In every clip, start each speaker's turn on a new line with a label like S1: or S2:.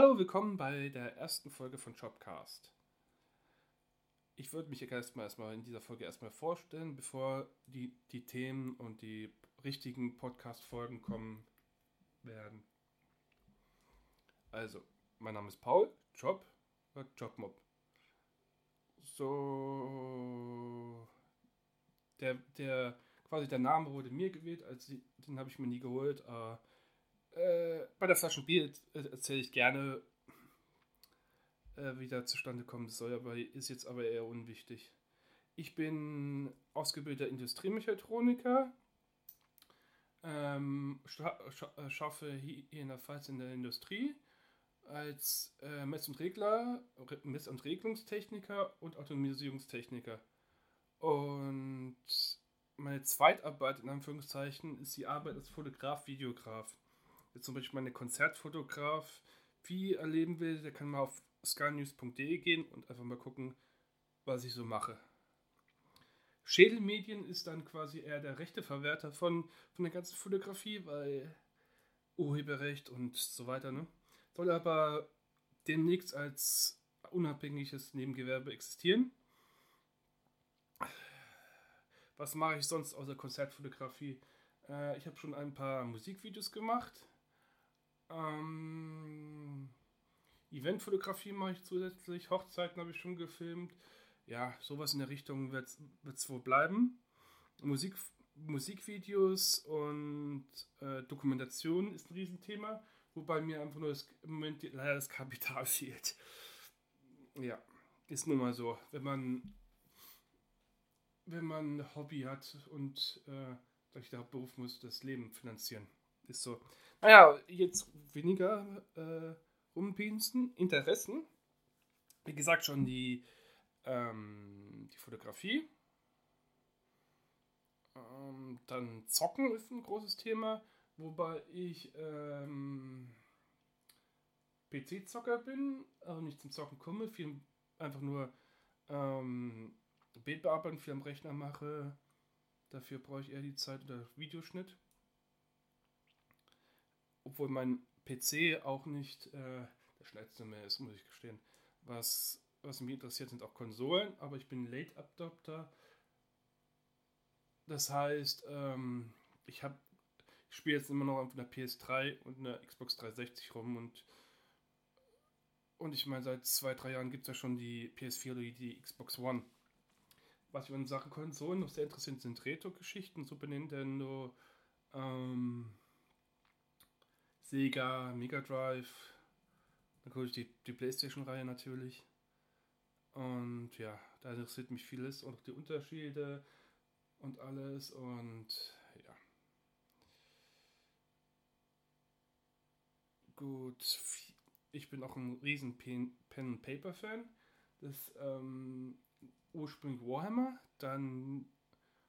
S1: Hallo, willkommen bei der ersten Folge von Jobcast. Ich würde mich erstmal, erstmal in dieser Folge erstmal vorstellen, bevor die, die Themen und die richtigen Podcast-Folgen kommen werden. Also, mein Name ist Paul, Job oder Jobmob. So, der, der, quasi der Name wurde mir gewählt, als den habe ich mir nie geholt. Aber, äh, bei der Flasche Bier erzähle ich gerne, äh, wie das zustande kommen soll, aber ist jetzt aber eher unwichtig. Ich bin ausgebildeter Industriemechatroniker, ähm, äh, schaffe hier in der Pfalz in der Industrie als äh, Mess- und Regler, Mess- und Regelungstechniker und Automatisierungstechniker. Und meine Zweitarbeit in Anführungszeichen ist die Arbeit als Fotograf, Videograf. Zum Beispiel meine Konzertfotograf wie erleben will, der kann mal auf skynews.de gehen und einfach mal gucken, was ich so mache. Schädelmedien ist dann quasi eher der rechte Verwerter von, von der ganzen Fotografie, weil Urheberrecht und so weiter, ne? soll aber demnächst als unabhängiges Nebengewerbe existieren. Was mache ich sonst außer Konzertfotografie? Äh, ich habe schon ein paar Musikvideos gemacht. Ähm, Eventfotografie mache ich zusätzlich. Hochzeiten habe ich schon gefilmt. Ja, sowas in der Richtung wird es wohl bleiben. Musik, Musikvideos und äh, Dokumentation ist ein Riesenthema. Wobei mir einfach nur das, im Moment leider das Kapital fehlt. Ja, ist nun mal so. Wenn man, wenn man ein Hobby hat und äh, durch der Beruf muss das Leben finanzieren. Ist so. Naja, jetzt weniger äh, rumpinsten, Interessen. Wie gesagt, schon die, ähm, die Fotografie. Ähm, dann Zocken ist ein großes Thema. Wobei ich ähm, PC-Zocker bin, also nicht zum Zocken komme, viel einfach nur ähm, Bildbearbeitung viel am Rechner mache. Dafür brauche ich eher die Zeit oder Videoschnitt. Obwohl mein PC auch nicht äh, der schnellste mehr ist, muss ich gestehen. Was, was mich interessiert, sind auch Konsolen, aber ich bin Late Adopter. Das heißt, ähm, ich habe ich spiele jetzt immer noch auf einer PS3 und einer Xbox 360 rum und und ich meine, seit zwei, drei Jahren gibt es ja schon die PS4 oder die Xbox One. Was ich in Sachen Konsolen noch sehr interessant sind Retro-Geschichten, Super Nintendo, ähm, Sega, Mega Drive, natürlich die, die Playstation-Reihe natürlich. Und ja, da interessiert mich vieles und auch die Unterschiede und alles und Gut, ich bin auch ein riesen Pen-and-Paper-Fan. Das ähm, ursprünglich Warhammer, dann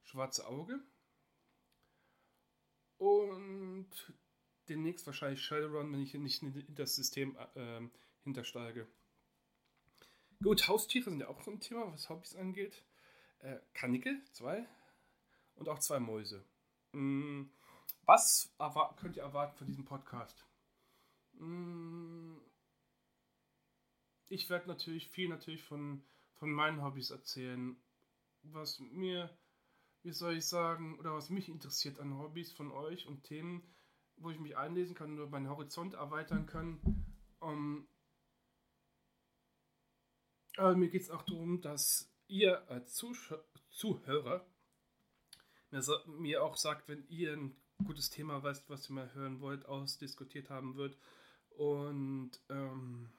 S1: Schwarze Auge und demnächst wahrscheinlich Shadowrun, wenn ich nicht in das System äh, hintersteige. Gut, Haustiere sind ja auch so ein Thema, was Hobbys angeht. Äh, Kanickel, zwei. Und auch zwei Mäuse. Hm, was könnt ihr erwarten von diesem Podcast? Mm. Ich werde natürlich viel natürlich von, von meinen Hobbys erzählen. Was mir, wie soll ich sagen, oder was mich interessiert an Hobbys von euch und Themen, wo ich mich einlesen kann oder meinen Horizont erweitern kann. Um, aber mir geht es auch darum, dass ihr als Zusch Zuhörer mir, mir auch sagt, wenn ihr ein gutes Thema weißt, was ihr mal hören wollt, ausdiskutiert haben wird und, ähm,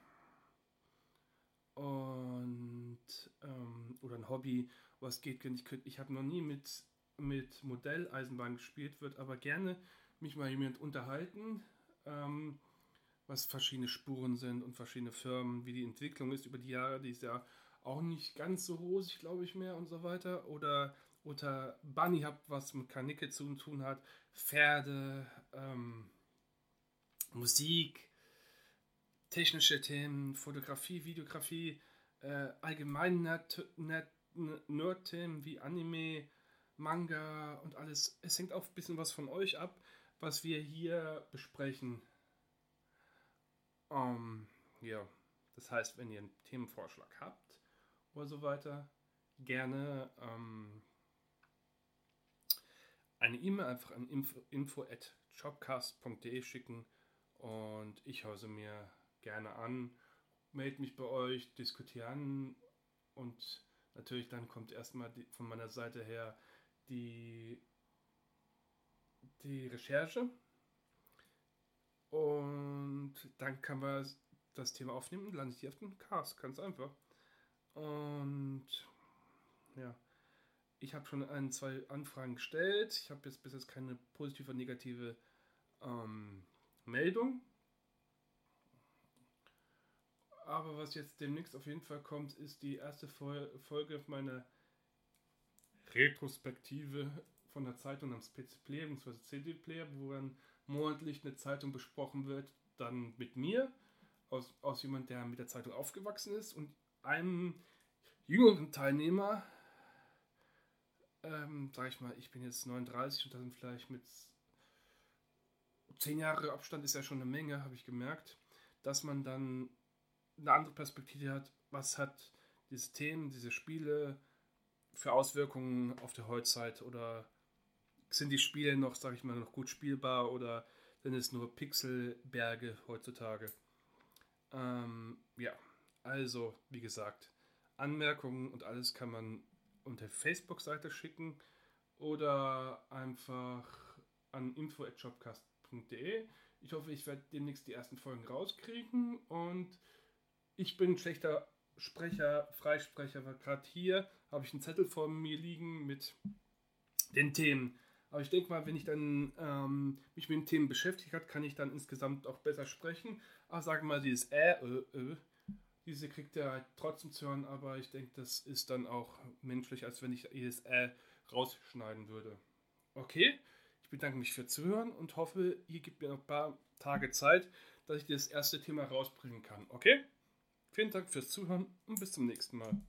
S1: und ähm, oder ein Hobby, was geht. Ich, ich habe noch nie mit, mit Modelleisenbahn gespielt, würde aber gerne mich mal jemand unterhalten, ähm, was verschiedene Spuren sind und verschiedene Firmen, wie die Entwicklung ist über die Jahre, die ist ja auch nicht ganz so rosig, glaube ich, mehr und so weiter. Oder unter Bunny Hub, was mit Karnicke zu tun hat, Pferde, ähm, Musik, technische Themen, Fotografie, Videografie, äh, allgemein Nerd-Themen wie Anime, Manga und alles. Es hängt auch ein bisschen was von euch ab, was wir hier besprechen. Um, ähm, ja, das heißt, wenn ihr einen Themenvorschlag habt oder so weiter, gerne ähm, eine E-Mail einfach an info, info schicken und ich höre mir gerne an, melde mich bei euch, diskutieren und natürlich dann kommt erstmal von meiner Seite her die, die Recherche und dann kann man das Thema aufnehmen und landet hier auf dem Cast, ganz einfach. Und ja, ich habe schon ein, zwei Anfragen gestellt. Ich habe jetzt bis jetzt keine positive oder negative ähm, Meldung. Aber was jetzt demnächst auf jeden Fall kommt, ist die erste Folge meiner Retrospektive von der Zeitung namens PC Player bzw. CD Player, wo dann monatlich eine Zeitung besprochen wird, dann mit mir, aus, aus jemand, der mit der Zeitung aufgewachsen ist und einem jüngeren Teilnehmer, ähm, sag ich mal, ich bin jetzt 39 und dann vielleicht mit 10 Jahre Abstand ist ja schon eine Menge, habe ich gemerkt, dass man dann eine andere Perspektive hat, was hat diese Themen, diese Spiele für Auswirkungen auf die Heutzeit oder sind die Spiele noch, sag ich mal, noch gut spielbar oder sind es nur Pixelberge heutzutage? Ähm, ja, also, wie gesagt, Anmerkungen und alles kann man unter Facebook-Seite schicken oder einfach an info.jobcast.de. Ich hoffe, ich werde demnächst die ersten Folgen rauskriegen und ich bin schlechter Sprecher, Freisprecher, weil gerade hier habe ich einen Zettel vor mir liegen mit den Themen. Aber ich denke mal, wenn ich dann ähm, mich mit den Themen beschäftigt habe, kann ich dann insgesamt auch besser sprechen. Aber sagen mal, dieses äh, äh, äh, diese kriegt er halt trotzdem zu hören, aber ich denke, das ist dann auch menschlich, als wenn ich jedes äh rausschneiden würde. Okay, ich bedanke mich für Zuhören und hoffe, ihr gebt mir noch ein paar Tage Zeit, dass ich das erste Thema rausbringen kann. Okay? Vielen Dank fürs Zuhören und bis zum nächsten Mal.